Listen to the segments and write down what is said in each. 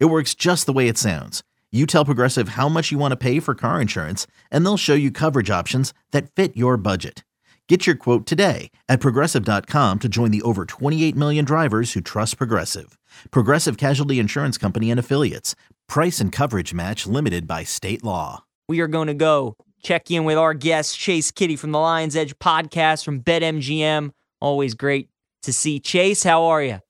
It works just the way it sounds. You tell Progressive how much you want to pay for car insurance, and they'll show you coverage options that fit your budget. Get your quote today at progressive.com to join the over 28 million drivers who trust Progressive. Progressive Casualty Insurance Company and Affiliates. Price and coverage match limited by state law. We are going to go check in with our guest, Chase Kiddy from the Lions Edge podcast from BetMGM. Always great to see. Chase, how are you?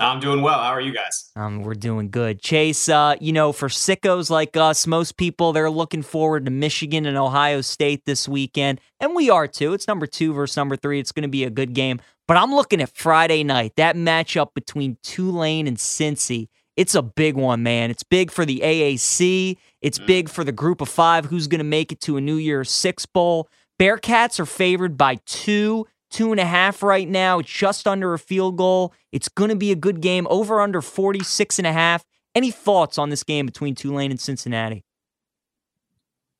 I'm doing well. How are you guys? Um, we're doing good. Chase, uh, you know, for sickos like us, most people they're looking forward to Michigan and Ohio State this weekend, and we are too. It's number two versus number three. It's going to be a good game. But I'm looking at Friday night, that matchup between Tulane and Cincy. It's a big one, man. It's big for the AAC. It's big for the group of five who's going to make it to a New Year's Six Bowl. Bearcats are favored by two two and a half right now. It's just under a field goal. It's going to be a good game. Over under 46 and a half. Any thoughts on this game between Tulane and Cincinnati?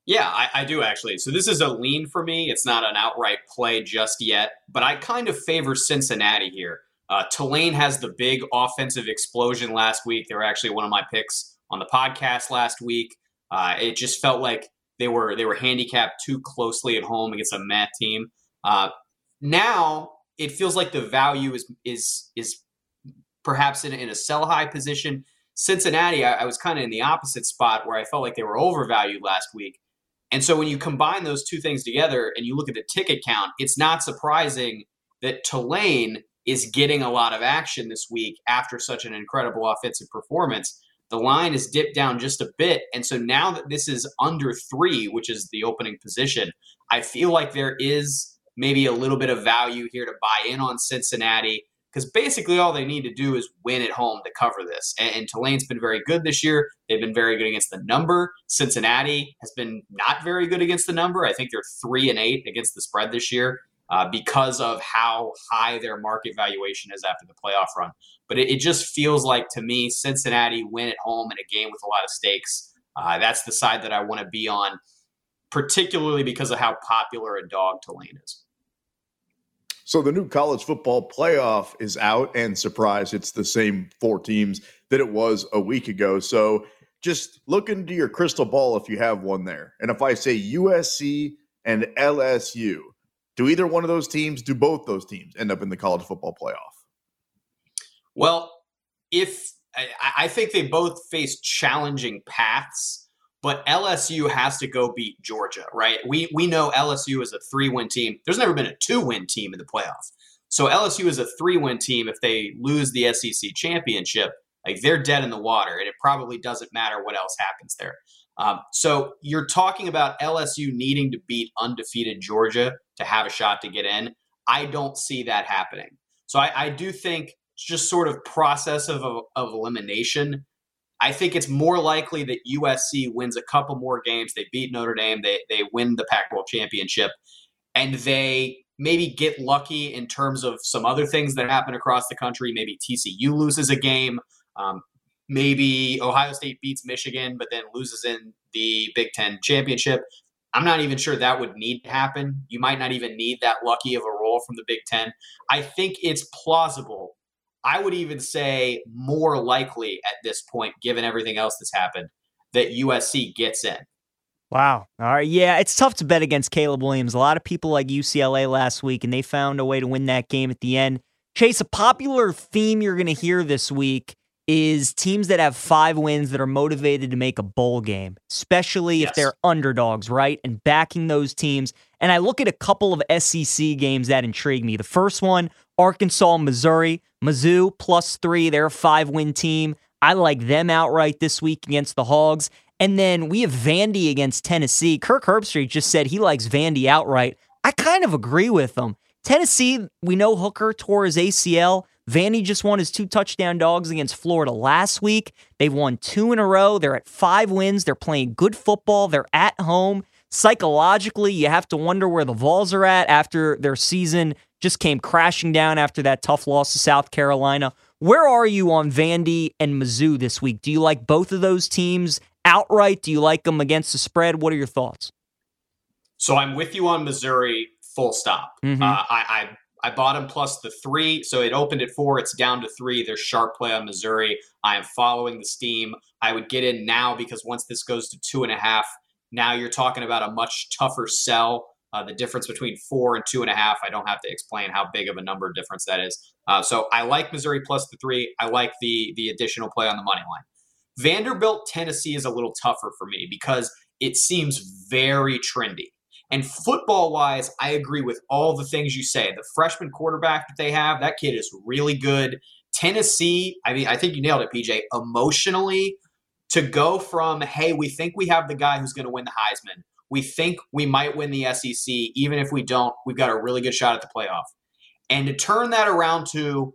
Yeah, I, I, do actually. So this is a lean for me. It's not an outright play just yet, but I kind of favor Cincinnati here. Uh, Tulane has the big offensive explosion last week. They were actually one of my picks on the podcast last week. Uh, it just felt like they were they were handicapped too closely at home against a Met team. Uh, now it feels like the value is is is perhaps in, in a sell high position. Cincinnati, I, I was kind of in the opposite spot where I felt like they were overvalued last week. And so when you combine those two things together and you look at the ticket count, it's not surprising that Tulane is getting a lot of action this week after such an incredible offensive performance. The line is dipped down just a bit. And so now that this is under three, which is the opening position, I feel like there is maybe a little bit of value here to buy in on Cincinnati because basically all they need to do is win at home to cover this. And, and, Tulane's been very good this year. They've been very good against the number. Cincinnati has been not very good against the number. I think they're three and eight against the spread this year. Uh, because of how high their market valuation is after the playoff run. But it, it, just feels like to me, Cincinnati win at home in a game with a lot of stakes. Uh, that's the side that I want to be on, particularly because of how popular a dog Tulane is. So the new college football playoff is out, and surprise, it's the same four teams that it was a week ago. So just look into your crystal ball if you have one there. And if I say USC and LSU, do either one of those teams, do both those teams end up in the college football playoff? Well, if I, I think they both face challenging paths but LSU has to go beat Georgia, right? We we know LSU is a three win team. There's never been a two win team in the playoff. So LSU is a three win team. If they lose the SEC championship, like they're dead in the water, and it probably doesn't matter what else happens there. Um, so you're talking about LSU needing to beat undefeated Georgia to have a shot to get in. I don't see that happening. So I, I do think it's just sort of process of, of elimination I think it's more likely that USC wins a couple more games. They beat Notre Dame. They they win the Pac-12 championship, and they maybe get lucky in terms of some other things that happen across the country. Maybe TCU loses a game. Um, maybe Ohio State beats Michigan, but then loses in the Big Ten championship. I'm not even sure that would need to happen. You might not even need that lucky of a roll from the Big Ten. I think it's plausible I would even say more likely at this point, given everything else that's happened, that USC gets in. Wow. All right. Yeah, it's tough to bet against Caleb Williams. A lot of people like UCLA last week, and they found a way to win that game at the end. Chase, a popular theme you're going to hear this week is teams that have five wins that are motivated to make a bowl game, especially yes. if they're underdogs, right? And backing those teams. And I look at a couple of SEC games that intrigue me. The first one, Arkansas, Missouri. Mizzou plus three. They're a five win team. I like them outright this week against the Hogs. And then we have Vandy against Tennessee. Kirk Herbstreit just said he likes Vandy outright. I kind of agree with him. Tennessee, we know Hooker tore his ACL. Vandy just won his two touchdown dogs against Florida last week. They've won two in a row. They're at five wins. They're playing good football. They're at home. Psychologically, you have to wonder where the Vols are at after their season just came crashing down after that tough loss to South Carolina. Where are you on Vandy and Mizzou this week? Do you like both of those teams outright? Do you like them against the spread? What are your thoughts? So I'm with you on Missouri, full stop. Mm-hmm. Uh, I, I I bought them plus the three, so it opened at four. It's down to three. There's sharp play on Missouri. I am following the steam. I would get in now because once this goes to two and a half, now you're talking about a much tougher sell. Uh, the difference between four and two and a half, I don't have to explain how big of a number difference that is. Uh, so I like Missouri plus the three. I like the the additional play on the money line. Vanderbilt, Tennessee is a little tougher for me because it seems very trendy. And football wise, I agree with all the things you say. The freshman quarterback that they have, that kid is really good. Tennessee, I mean, I think you nailed it, PJ. Emotionally, to go from, hey, we think we have the guy who's going to win the Heisman we think we might win the SEC. Even if we don't, we've got a really good shot at the playoff. And to turn that around to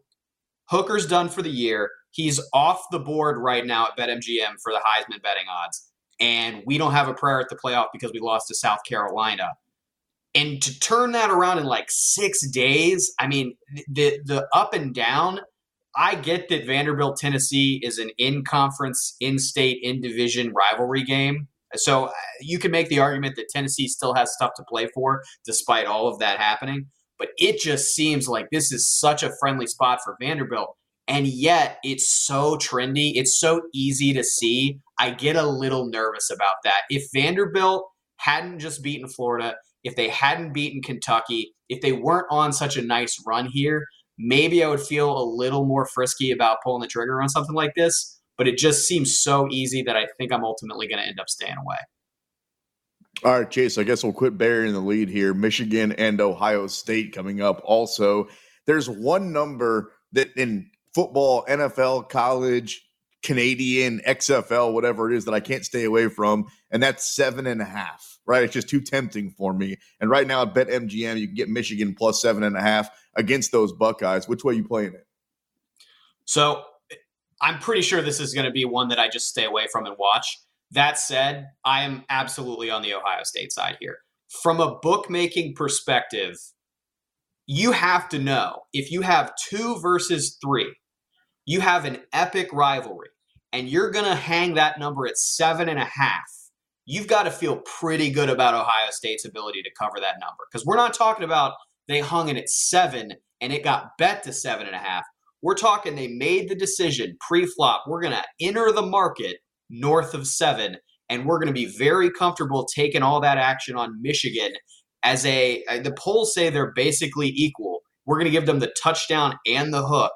Hooker's done for the year. He's off the board right now at BetMGM for the Heisman betting odds. And we don't have a prayer at the playoff because we lost to South Carolina. And to turn that around in like six days, I mean, the the up and down. I get that Vanderbilt Tennessee is an in conference, in state, in division rivalry game. So uh, you can make the argument that Tennessee still has stuff to play for despite all of that happening. But it just seems like this is such a friendly spot for Vanderbilt. And yet it's so trendy. It's so easy to see. I get a little nervous about that. If Vanderbilt hadn't just beaten Florida, if they hadn't beaten Kentucky, if they weren't on such a nice run here, maybe I would feel a little more frisky about pulling the trigger on something like this but it just seems so easy that I think I'm ultimately going to end up staying away. All right, Chase, I guess we'll quit burying the lead here. Michigan and Ohio State coming up also. There's one number that in football, NFL, college, Canadian, XFL, whatever it is that I can't stay away from, and that's seven and a half, right? It's just too tempting for me. And right now at BetMGM, you can get Michigan plus seven and a half against those Buckeyes. Which way are you playing it? So I'm pretty sure this is going to be one that I just stay away from and watch. That said, I am absolutely on the Ohio State side here. From a bookmaking perspective, you have to know if you have two versus three, you have an epic rivalry, and you're going to hang that number at seven and a half. You've got to feel pretty good about Ohio State's ability to cover that number because we're not talking about they hung it at seven and it got bet to seven and a half. We're talking they made the decision pre flop. We're going to enter the market north of seven, and we're going to be very comfortable taking all that action on Michigan as a. The polls say they're basically equal. We're going to give them the touchdown and the hook.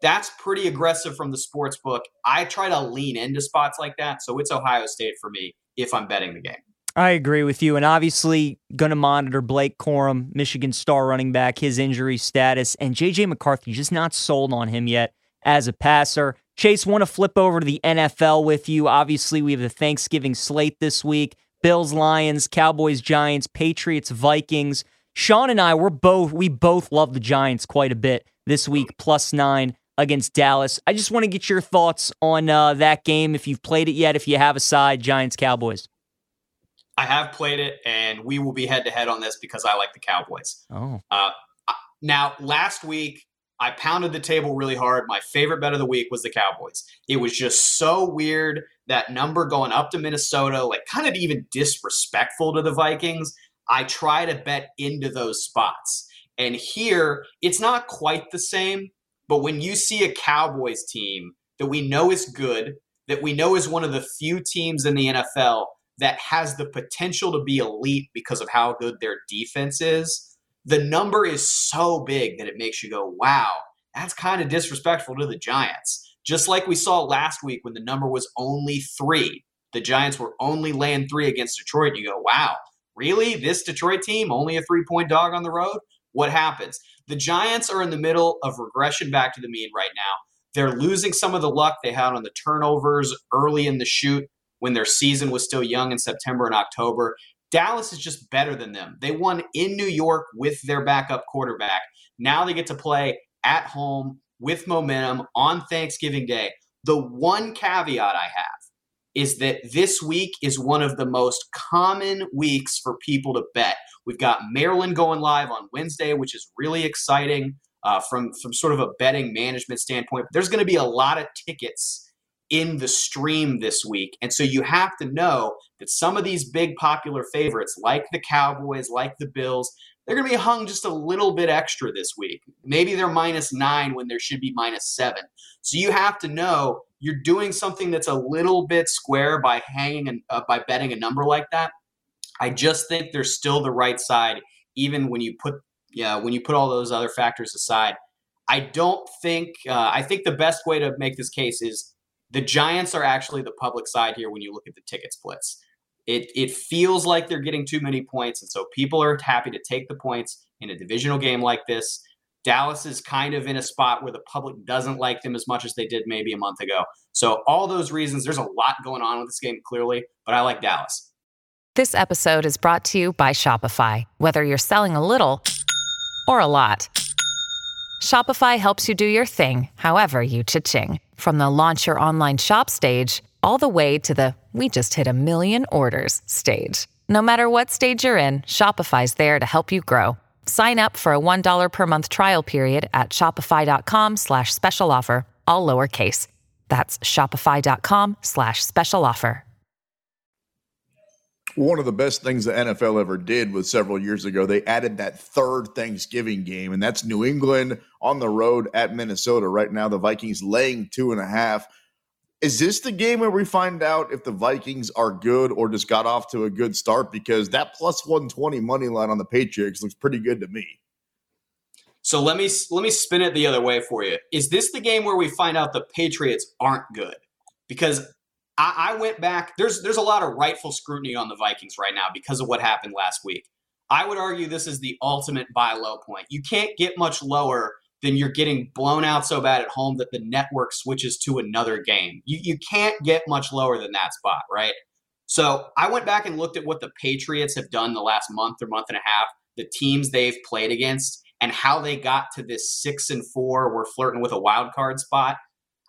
That's pretty aggressive from the sports book. I try to lean into spots like that, so it's Ohio State for me if I'm betting the game. I agree with you. And obviously, going to monitor Blake Corum, Michigan star running back, his injury status. And JJ McCarthy, just not sold on him yet as a passer. Chase, want to flip over to the NFL with you. Obviously, we have the Thanksgiving slate this week Bills, Lions, Cowboys, Giants, Patriots, Vikings. Sean and I, we're both, we both love the Giants quite a bit this week, plus nine against Dallas. I just want to get your thoughts on uh, that game if you've played it yet, if you have a side, Giants, Cowboys. I have played it, and we will be head to head on this because I like the Cowboys. Oh. Uh, now, last week, I pounded the table really hard. My favorite bet of the week was the Cowboys. It was just so weird that number going up to Minnesota, like kind of even disrespectful to the Vikings. I try to bet into those spots. And here, it's not quite the same, but when you see a Cowboys team that we know is good, that we know is one of the few teams in the NFL that has the potential to be elite because of how good their defense is, the number is so big that it makes you go, wow, that's kind of disrespectful to the Giants. Just like we saw last week when the number was only three. The Giants were only laying three against Detroit. You go, wow, really? This Detroit team, only a three point dog on the road? What happens? The Giants are in the middle of regression back to the mean right now. They're losing some of the luck they had on the turnovers early in the shoot when their season was still young in September and October. Dallas is just better than them. They won in New York with their backup quarterback. Now they get to play at home with momentum on Thanksgiving Day. The one caveat I have is that this week is one of the most common weeks for people to bet. We've got Maryland going live on Wednesday, which is really exciting uh, from, from sort of a betting management standpoint. There's going to be a lot of tickets in the stream this week. And so you have to know that some of these big popular favorites, like the Cowboys, like the Bills, they're going to be hung just a little bit extra this week. Maybe they're minus nine when there should be minus seven. So you have to know you're doing something that's a little bit square by hanging and uh, by betting a number like that. I just think they're still the right side, even when you put yeah when you put all those other factors aside. I don't think uh, I think the best way to make this case is the Giants are actually the public side here when you look at the ticket splits. It it feels like they're getting too many points, and so people are happy to take the points in a divisional game like this. Dallas is kind of in a spot where the public doesn't like them as much as they did maybe a month ago. So all those reasons, there's a lot going on with this game clearly, but I like Dallas. This episode is brought to you by Shopify. Whether you're selling a little or a lot, Shopify helps you do your thing, however you cha-ching. From the launch your online shop stage all the way to the we just hit a million orders stage. No matter what stage you're in, Shopify's there to help you grow. Sign up for a $1 per month trial period at shopify.com slash special offer, all lowercase. That's shopify.com slash special offer. One of the best things the NFL ever did was several years ago, they added that third Thanksgiving game, and that's New England on the road at Minnesota. Right now, the Vikings laying two and a half. Is this the game where we find out if the Vikings are good or just got off to a good start? Because that plus 120 money line on the Patriots looks pretty good to me. So let me let me spin it the other way for you. Is this the game where we find out the Patriots aren't good? Because I, I went back. There's there's a lot of rightful scrutiny on the Vikings right now because of what happened last week. I would argue this is the ultimate buy low point. You can't get much lower then you're getting blown out so bad at home that the network switches to another game. You, you can't get much lower than that spot, right? So I went back and looked at what the Patriots have done the last month or month and a half, the teams they've played against, and how they got to this six and four. We're flirting with a wild card spot.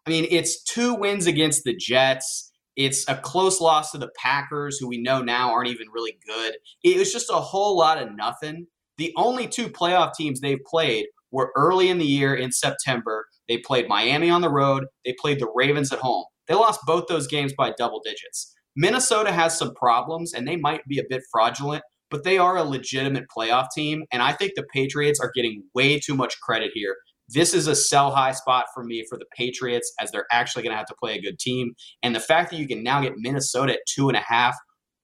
I mean, it's two wins against the Jets. It's a close loss to the Packers, who we know now aren't even really good. It was just a whole lot of nothing. The only two playoff teams they've played were early in the year in September. They played Miami on the road, they played the Ravens at home. They lost both those games by double digits. Minnesota has some problems and they might be a bit fraudulent, but they are a legitimate playoff team. And I think the Patriots are getting way too much credit here. This is a sell high spot for me for the Patriots as they're actually going to have to play a good team. And the fact that you can now get Minnesota at two and a half,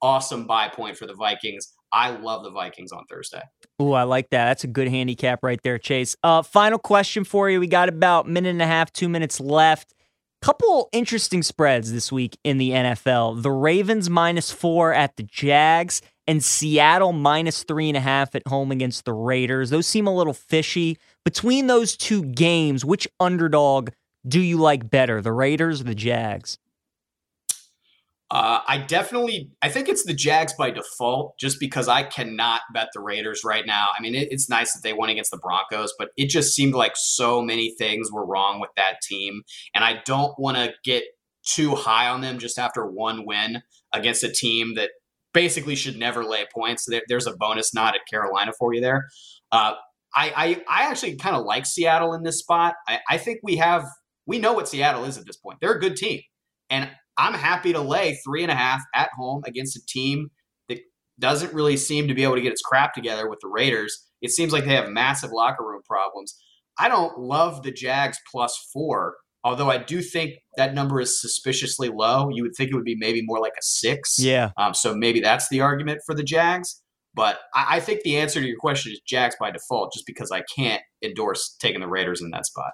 awesome buy point for the Vikings. I love the Vikings on Thursday. Ooh, I like that. That's a good handicap right there, Chase. Uh, final question for you. We got about minute and a half, two minutes left. Couple interesting spreads this week in the NFL. The Ravens minus four at the Jags, and Seattle minus three and a half at home against the Raiders. Those seem a little fishy. Between those two games, which underdog do you like better, the Raiders or the Jags? Uh, I definitely, I think it's the Jags by default, just because I cannot bet the Raiders right now. I mean, it, it's nice that they won against the Broncos, but it just seemed like so many things were wrong with that team, and I don't want to get too high on them just after one win against a team that basically should never lay points. There, there's a bonus nod at Carolina for you there. Uh, I, I, I actually kind of like Seattle in this spot. I, I think we have we know what Seattle is at this point. They're a good team, and I'm happy to lay three and a half at home against a team that doesn't really seem to be able to get its crap together with the Raiders. It seems like they have massive locker room problems. I don't love the Jags plus four, although I do think that number is suspiciously low. You would think it would be maybe more like a six. Yeah. Um, so maybe that's the argument for the Jags. But I, I think the answer to your question is Jags by default, just because I can't endorse taking the Raiders in that spot.